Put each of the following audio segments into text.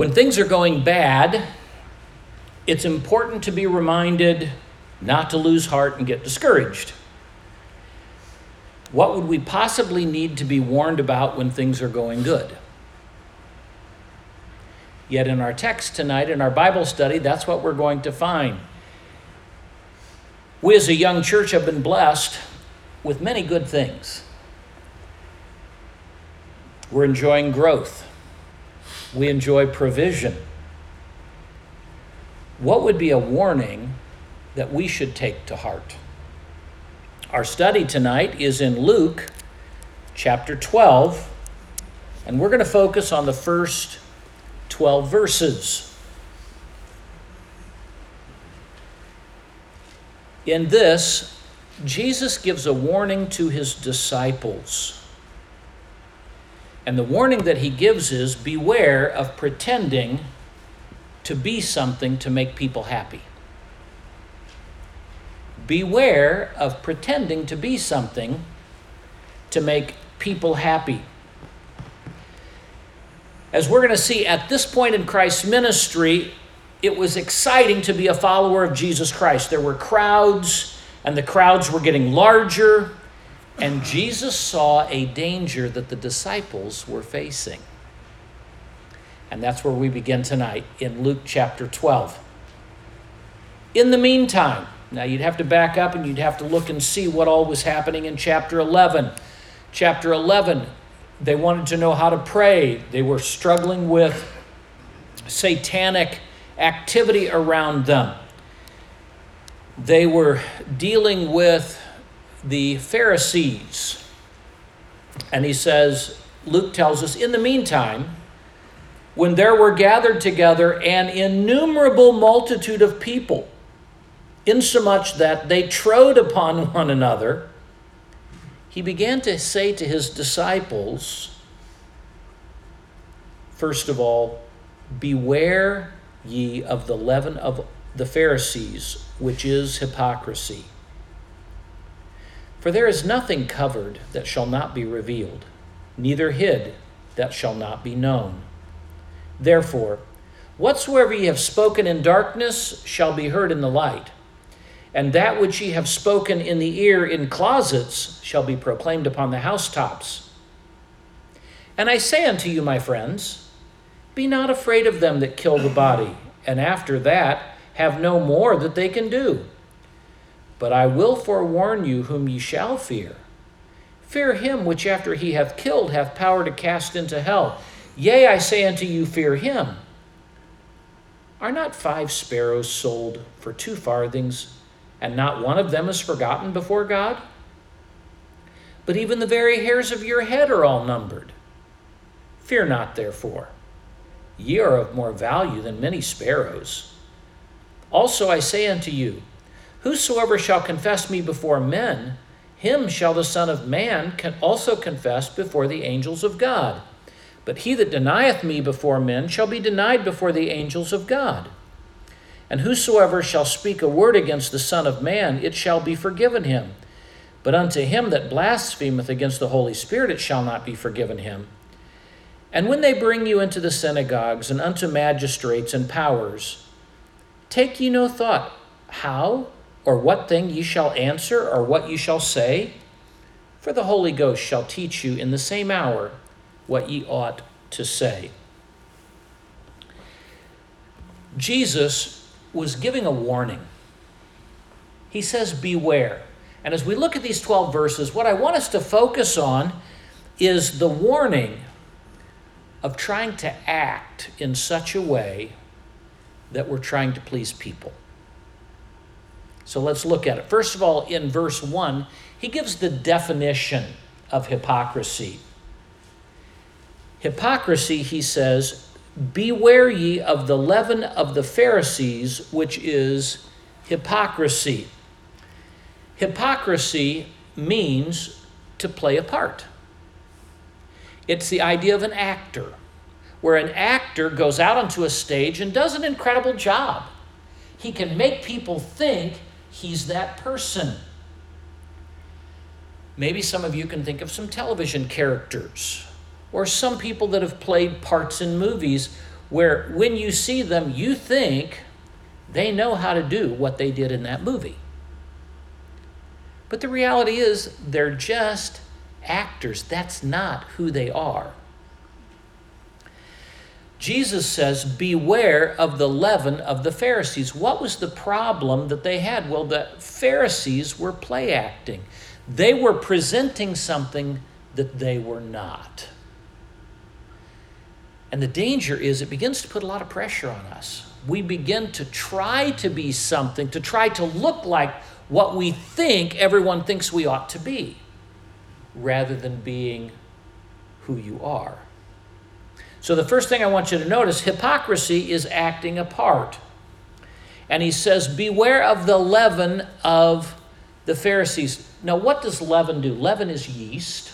When things are going bad, it's important to be reminded not to lose heart and get discouraged. What would we possibly need to be warned about when things are going good? Yet in our text tonight, in our Bible study, that's what we're going to find. We as a young church have been blessed with many good things. We're enjoying growth. We enjoy provision. What would be a warning that we should take to heart? Our study tonight is in Luke chapter 12, and we're going to focus on the first 12 verses. In this, Jesus gives a warning to his disciples. And the warning that he gives is beware of pretending to be something to make people happy. Beware of pretending to be something to make people happy. As we're going to see at this point in Christ's ministry, it was exciting to be a follower of Jesus Christ. There were crowds, and the crowds were getting larger, and Jesus saw a danger that the disciples were facing. And that's where we begin tonight in Luke chapter 12. In the meantime, now you'd have to back up and you'd have to look and see what all was happening in chapter 11. Chapter 11, they wanted to know how to pray. They were struggling with satanic activity around them. They were dealing with the Pharisees. And he says, Luke tells us, in the meantime, when there were gathered together an innumerable multitude of people, insomuch that they trode upon one another, he began to say to his disciples, first of all, beware ye of the leaven of the Pharisees, which is hypocrisy. For there is nothing covered that shall not be revealed, neither hid that shall not be known. Therefore, whatsoever ye have spoken in darkness shall be heard in the light, and that which ye have spoken in the ear in closets shall be proclaimed upon the housetops. And I say unto you, my friends, be not afraid of them that kill the body, and after that have no more that they can do. But I will forewarn you whom ye shall fear. Fear him which after he hath killed hath power to cast into hell. Yea, I say unto you, fear him. Are not five sparrows sold for two farthings, and not one of them is forgotten before God? But even the very hairs of your head are all numbered. Fear not, therefore. Ye are of more value than many sparrows. Also I say unto you, Whosoever shall confess me before men, him shall the Son of Man can also confess before the angels of God. But he that denieth me before men shall be denied before the angels of God. And whosoever shall speak a word against the Son of Man, it shall be forgiven him. But unto him that blasphemeth against the Holy Spirit, it shall not be forgiven him. And when they bring you into the synagogues and unto magistrates and powers, take ye no thought how or what thing ye shall answer, or what ye shall say? For the Holy Ghost shall teach you in the same hour what ye ought to say. Jesus was giving a warning. He says, Beware. And as we look at these 12 verses, what I want us to focus on is the warning of trying to act in such a way that we're trying to please people. So let's look at it. First of all, in verse 1, he gives the definition of hypocrisy. Hypocrisy, he says, Beware ye of the leaven of the Pharisees, which is hypocrisy. Hypocrisy means to play a part. It's the idea of an actor, where an actor goes out onto a stage and does an incredible job. He can make people think he's that person. Maybe some of you can think of some television characters or some people that have played parts in movies where when you see them, you think they know how to do what they did in that movie. But the reality is, they're just actors. That's not who they are. Jesus says, Beware of the leaven of the Pharisees. What was the problem that they had? Well, the Pharisees were play acting, they were presenting something that they were not. And the danger is it begins to put a lot of pressure on us. We begin to try to be something, to try to look like what we think everyone thinks we ought to be, rather than being who you are. So, the first thing I want you to notice hypocrisy is acting a part. And he says, Beware of the leaven of the Pharisees. Now, what does leaven do? Leaven is yeast.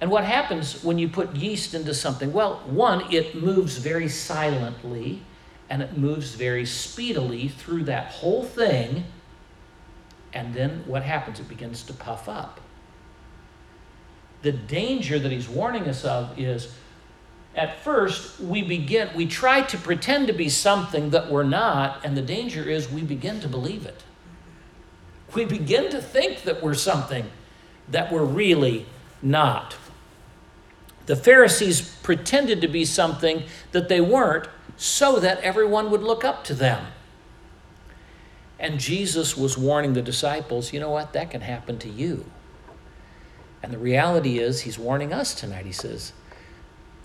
And what happens when you put yeast into something? Well, one, it moves very silently and it moves very speedily through that whole thing. And then what happens? It begins to puff up. The danger that he's warning us of is at first we begin, we try to pretend to be something that we're not, and the danger is we begin to believe it. We begin to think that we're something that we're really not. The Pharisees pretended to be something that they weren't so that everyone would look up to them. And Jesus was warning the disciples, you know what? That can happen to you. And the reality is, he's warning us tonight. He says,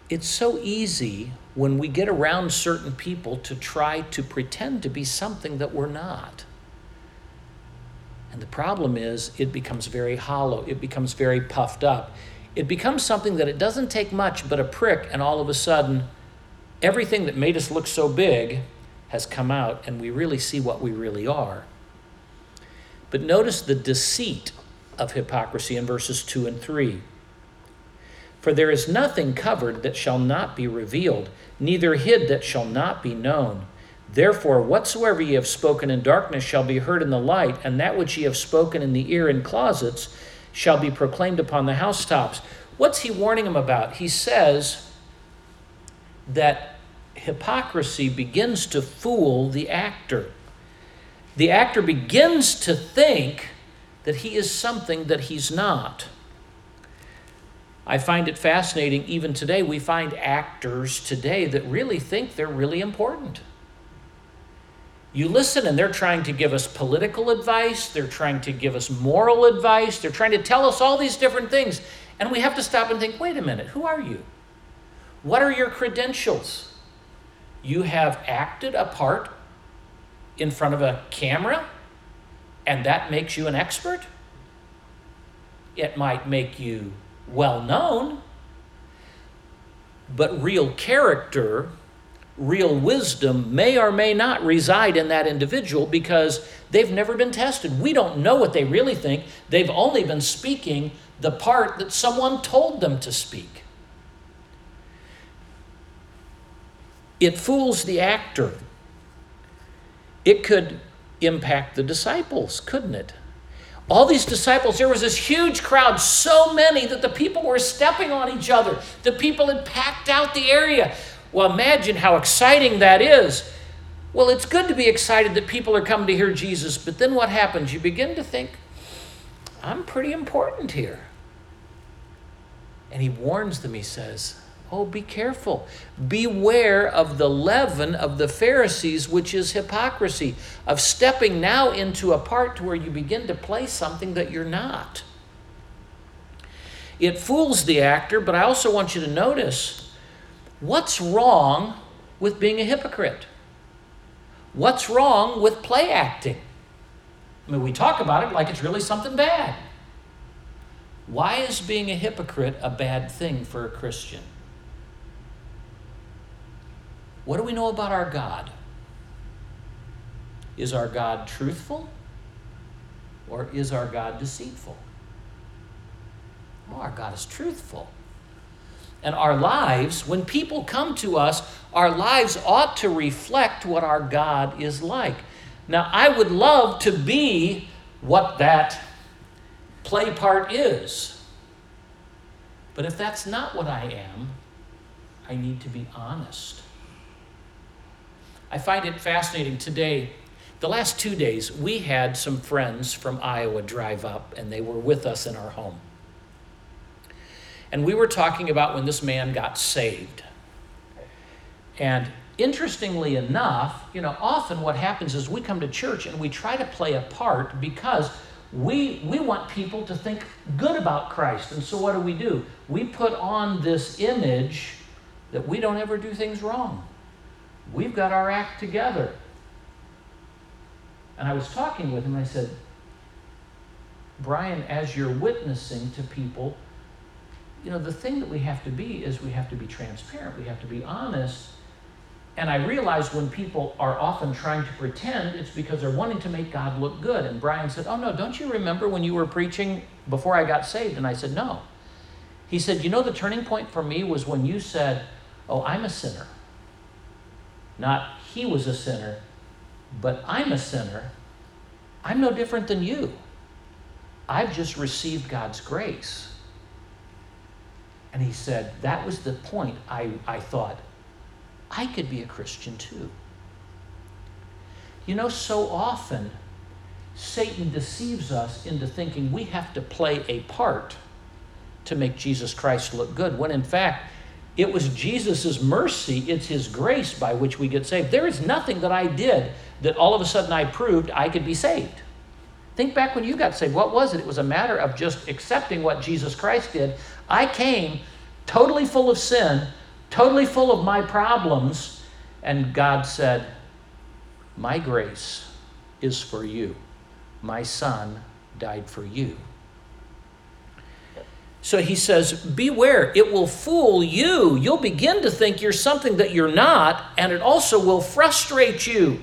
it's so easy when we get around certain people to try to pretend to be something that we're not. And the problem is, it becomes very hollow, it becomes very puffed up it becomes something that it doesn't take much but a prick, and all of a sudden, everything that made us look so big has come out, and we really see what we really are. But notice the deceit of hypocrisy in verses 2 and 3. For there is nothing covered that shall not be revealed, neither hid that shall not be known. Therefore, whatsoever ye have spoken in darkness shall be heard in the light, and that which ye have spoken in the ear in closets shall be proclaimed upon the housetops. What's he warning them about? He says that hypocrisy begins to fool the actor. The actor begins to think that he is something that he's not. I find it fascinating, even today, we find actors today that really think they're really important. You listen, and they're trying to give us political advice, they're trying to give us moral advice, they're trying to tell us all these different things. And we have to stop and think wait a minute, who are you? What are your credentials? You have acted a part in front of a camera, and that makes you an expert? It might make you well known, but real character real wisdom may or may not reside in that individual because they've never been tested. We don't know what they really think. They've only been speaking the part that someone told them to speak. It fools the actor. It could impact the disciples, couldn't it? All these disciples, there was this huge crowd, so many that the people were stepping on each other. The people had packed out the area. Well, imagine how exciting that is. Well, it's good to be excited that people are coming to hear Jesus, but then what happens? You begin to think, I'm pretty important here. And he warns them, he says, Oh, be careful. Beware of the leaven of the Pharisees, which is hypocrisy, of stepping now into a part where you begin to play something that you're not. It fools the actor, but I also want you to notice What's wrong with being a hypocrite? What's wrong with play acting? I mean, we talk about it like it's really something bad. Why is being a hypocrite a bad thing for a Christian? What do we know about our God? Is our God truthful or is our God deceitful? Oh, our God is truthful and our lives, when people come to us, our lives ought to reflect what our God is like. Now, I would love to be what that play part is. But if that's not what I am, I need to be honest. I find it fascinating today. The last two days, we had some friends from Iowa drive up, and they were with us in our home. And we were talking about when this man got saved. And interestingly enough, you know, often what happens is we come to church and we try to play a part because we, we want people to think good about Christ. And so what do we do? We put on this image that we don't ever do things wrong. We've got our act together. And I was talking with him, I said, Brian, as you're witnessing to people, you know, the thing that we have to be is we have to be transparent, we have to be honest. And I realized when people are often trying to pretend, it's because they're wanting to make God look good. And Brian said, Oh, no, don't you remember when you were preaching before I got saved? And I said, No. He said, You know, the turning point for me was when you said, Oh, I'm a sinner. Not he was a sinner, but I'm a sinner. I'm no different than you. I've just received God's grace. And he said, That was the point I, I thought, I could be a Christian too. You know, so often Satan deceives us into thinking we have to play a part to make Jesus Christ look good, when in fact, it was Jesus' mercy, it's his grace by which we get saved. There is nothing that I did that all of a sudden I proved I could be saved. Think back when you got saved. What was it? It was a matter of just accepting what Jesus Christ did. I came totally full of sin, totally full of my problems, and God said, My grace is for you. My son died for you. So he says, Beware, it will fool you. You'll begin to think you're something that you're not, and it also will frustrate you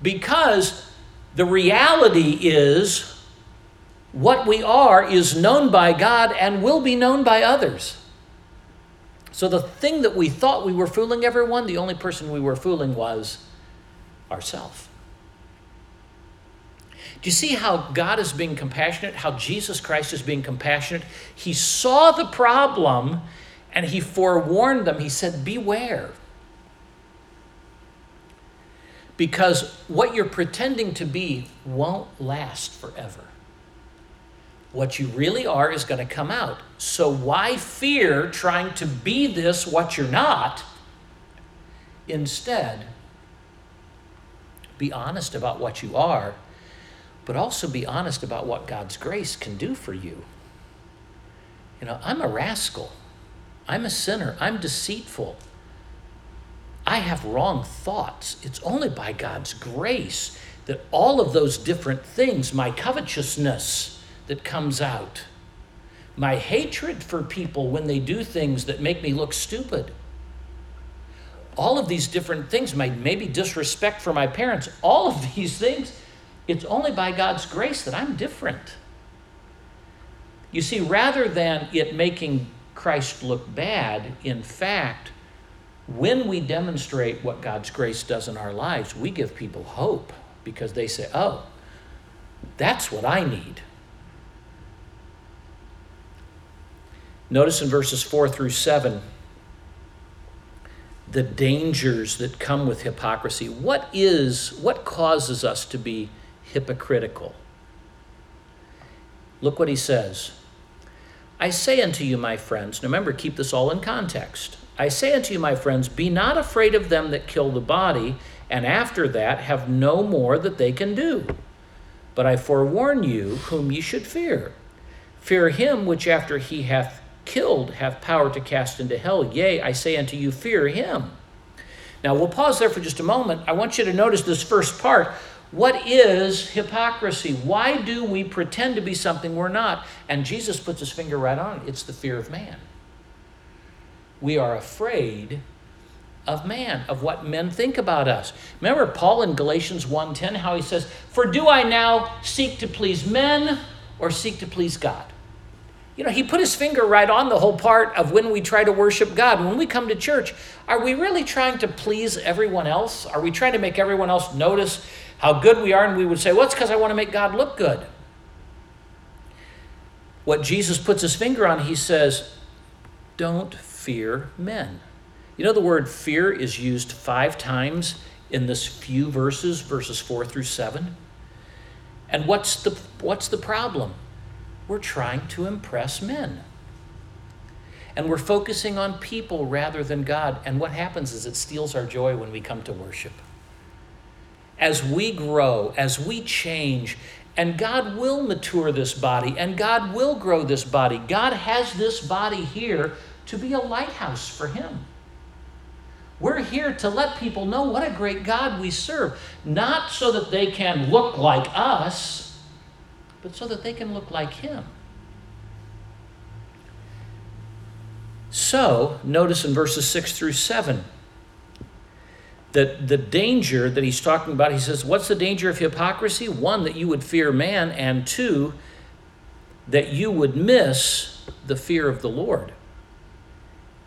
because the reality is what we are is known by God and will be known by others. So the thing that we thought we were fooling everyone, the only person we were fooling was ourselves. Do you see how God is being compassionate? How Jesus Christ is being compassionate? He saw the problem and he forewarned them. He said, Beware. Because what you're pretending to be won't last forever. What you really are is going to come out. So, why fear trying to be this what you're not? Instead, be honest about what you are but also be honest about what God's grace can do for you. You know, I'm a rascal. I'm a sinner. I'm deceitful. I have wrong thoughts. It's only by God's grace that all of those different things, my covetousness that comes out, my hatred for people when they do things that make me look stupid, all of these different things, my maybe disrespect for my parents, all of these things it's only by God's grace that I'm different. You see, rather than it making Christ look bad, in fact, when we demonstrate what God's grace does in our lives, we give people hope because they say, oh, that's what I need. Notice in verses 4 through 7 the dangers that come with hypocrisy. What is, what causes us to be hypocritical. Look what he says. I say unto you, my friends, remember, keep this all in context. I say unto you, my friends, be not afraid of them that kill the body, and after that have no more that they can do. But I forewarn you whom ye should fear. Fear him which after he hath killed hath power to cast into hell. Yea, I say unto you, fear him. Now we'll pause there for just a moment. I want you to notice this first part. What is hypocrisy? Why do we pretend to be something we're not? And Jesus puts his finger right on it. It's the fear of man. We are afraid of man, of what men think about us. Remember Paul in Galatians 1:10 how he says, "For do I now seek to please men or seek to please God?" You know, he put his finger right on the whole part of when we try to worship God. When we come to church, are we really trying to please everyone else? Are we trying to make everyone else notice how good we are, and we would say, well, it's because I want to make God look good. What Jesus puts his finger on, he says, don't fear men. You know, the word fear is used five times in this few verses, verses 4 through 7. And what's the, what's the problem? We're trying to impress men. And we're focusing on people rather than God. And what happens is it steals our joy when we come to worship. As we grow, as we change, and God will mature this body, and God will grow this body. God has this body here to be a lighthouse for Him. We're here to let people know what a great God we serve, not so that they can look like us, but so that they can look like Him. So, notice in verses 6 through 7 that the danger that he's talking about, he says, What's the danger of hypocrisy? One, that you would fear man, and two, that you would miss the fear of the Lord.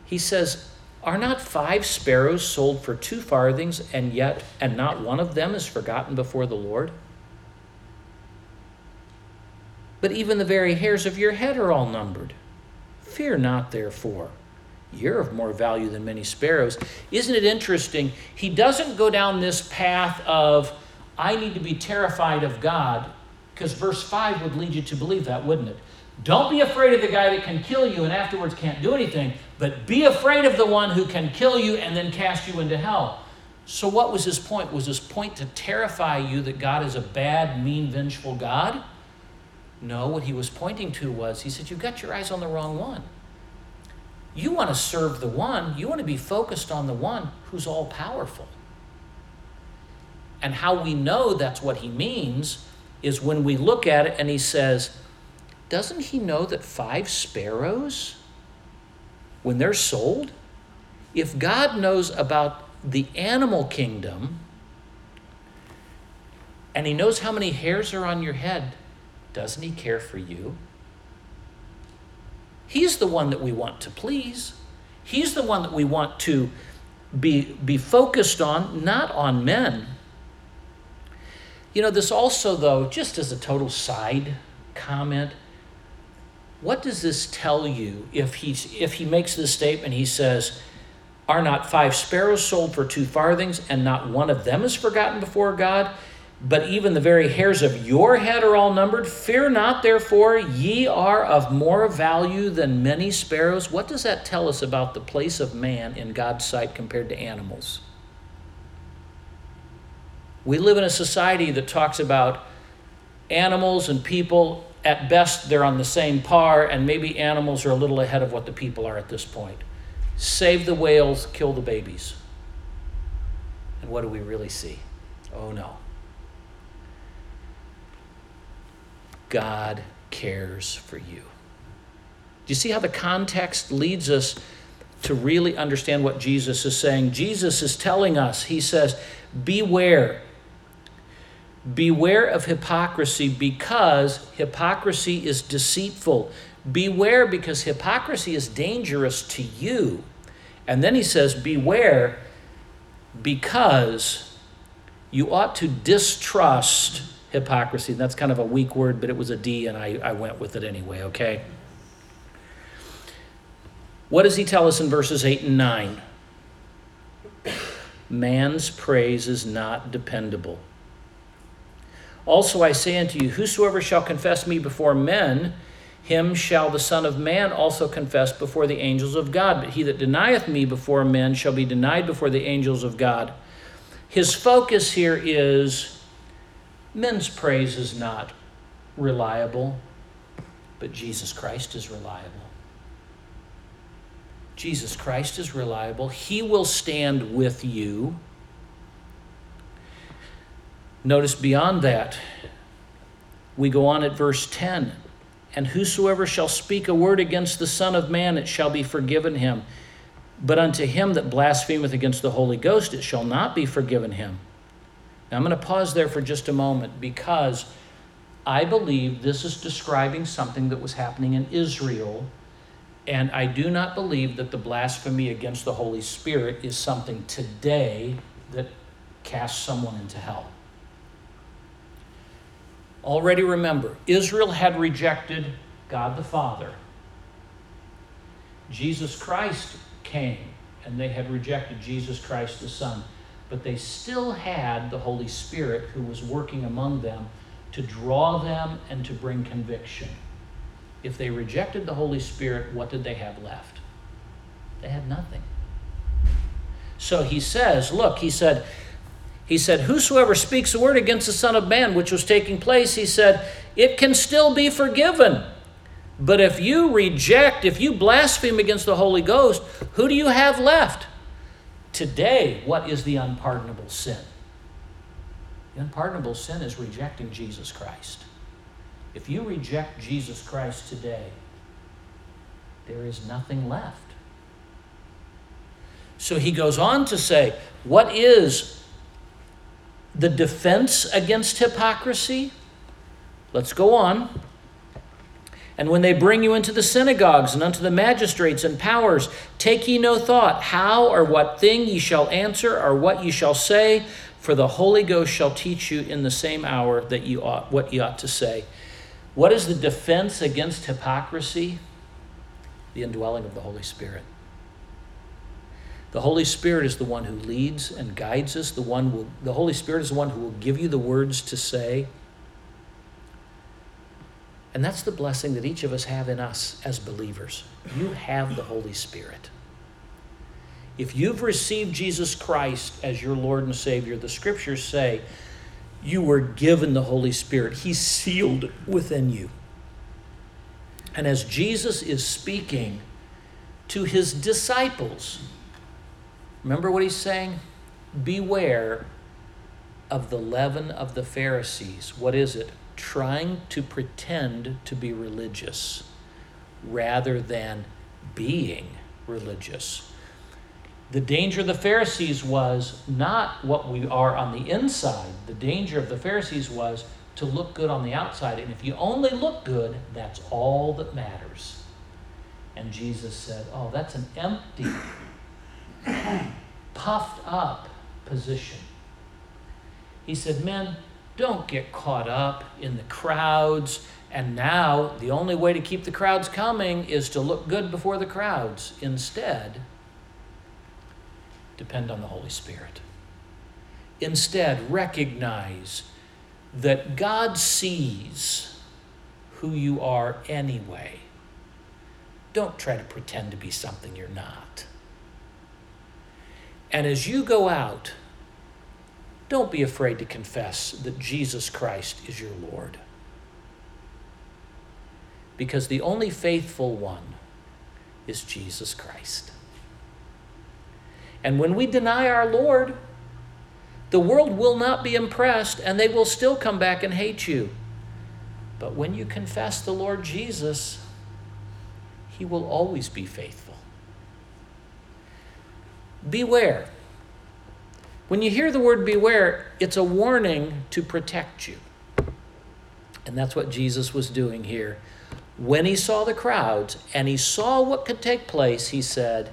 He says, Are not five sparrows sold for two farthings, and yet, and not one of them is forgotten before the Lord? But even the very hairs of your head are all numbered. Fear not, therefore. You're of more value than many sparrows. Isn't it interesting? He doesn't go down this path of, I need to be terrified of God, because verse 5 would lead you to believe that, wouldn't it? Don't be afraid of the guy that can kill you and afterwards can't do anything, but be afraid of the one who can kill you and then cast you into hell. So, what was his point? Was his point to terrify you that God is a bad, mean, vengeful God? No, what he was pointing to was he said, You've got your eyes on the wrong one. You want to serve the one, you want to be focused on the one who's all powerful. And how we know that's what he means is when we look at it and he says, Doesn't he know that five sparrows, when they're sold, if God knows about the animal kingdom and he knows how many hairs are on your head, doesn't he care for you? He's the one that we want to please. He's the one that we want to be, be focused on, not on men. You know, this also, though, just as a total side comment, what does this tell you if, he's, if he makes this statement? He says, Are not five sparrows sold for two farthings, and not one of them is forgotten before God? But even the very hairs of your head are all numbered. Fear not, therefore, ye are of more value than many sparrows. What does that tell us about the place of man in God's sight compared to animals? We live in a society that talks about animals and people. At best, they're on the same par, and maybe animals are a little ahead of what the people are at this point. Save the whales, kill the babies. And what do we really see? Oh no. God cares for you. Do you see how the context leads us to really understand what Jesus is saying? Jesus is telling us, He says, Beware. Beware of hypocrisy because hypocrisy is deceitful. Beware because hypocrisy is dangerous to you. And then he says, Beware because you ought to distrust hypocrisy. And That's kind of a weak word, but it was a D, and I, I went with it anyway, okay? What does he tell us in verses 8 and 9? Man's praise is not dependable. Also, I say unto you, whosoever shall confess me before men, him shall the Son of Man also confess before the angels of God. But he that denieth me before men shall be denied before the angels of God. His focus here is Men's praise is not reliable, but Jesus Christ is reliable. Jesus Christ is reliable. He will stand with you. Notice beyond that, we go on at verse 10 And whosoever shall speak a word against the Son of Man, it shall be forgiven him. But unto him that blasphemeth against the Holy Ghost, it shall not be forgiven him. Now, I'm going to pause there for just a moment because I believe this is describing something that was happening in Israel, and I do not believe that the blasphemy against the Holy Spirit is something today that casts someone into hell. Already remember, Israel had rejected God the Father. Jesus Christ came, and they had rejected Jesus Christ the Son. But they still had the Holy Spirit who was working among them to draw them and to bring conviction. If they rejected the Holy Spirit, what did they have left? They had nothing. So he says, look, he said, he said, Whosoever speaks a word against the Son of Man, which was taking place, he said, it can still be forgiven. But if you reject, if you blaspheme against the Holy Ghost, who do you have left? Today, what is the unpardonable sin? The unpardonable sin is rejecting Jesus Christ. If you reject Jesus Christ today, there is nothing left. So he goes on to say, What is the defense against hypocrisy? Let's go on. And when they bring you into the synagogues and unto the magistrates and powers, take ye no thought how or what thing ye shall answer or what ye shall say, for the Holy Ghost shall teach you in the same hour that you ought what ye ought to say. What is the defense against hypocrisy? The indwelling of the Holy Spirit. The Holy Spirit is the one who leads and guides us. The one will, the Holy Spirit is the one who will give you the words to say. And that's the blessing that each of us have in us as believers. You have the Holy Spirit. If you've received Jesus Christ as your Lord and Savior, the scriptures say you were given the Holy Spirit, He's sealed within you. And as Jesus is speaking to His disciples, remember what He's saying? Beware of the leaven of the Pharisees. What is it? Trying to pretend to be religious rather than being religious. The danger of the Pharisees was not what we are on the inside. The danger of the Pharisees was to look good on the outside. And if you only look good, that's all that matters. And Jesus said, Oh, that's an empty, puffed up position. He said, Men, don't get caught up in the crowds. And now the only way to keep the crowds coming is to look good before the crowds. Instead, depend on the Holy Spirit. Instead, recognize that God sees who you are anyway. Don't try to pretend to be something you're not. And as you go out, don't be afraid to confess that Jesus Christ is your Lord. Because the only faithful one is Jesus Christ. And when we deny our Lord, the world will not be impressed and they will still come back and hate you. But when you confess the Lord Jesus, he will always be faithful. Beware when you hear the word beware, it's a warning to protect you. And that's what Jesus was doing here. When he saw the crowds and he saw what could take place, he said,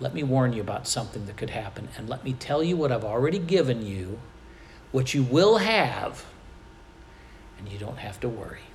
Let me warn you about something that could happen, and let me tell you what I've already given you, what you will have, and you don't have to worry.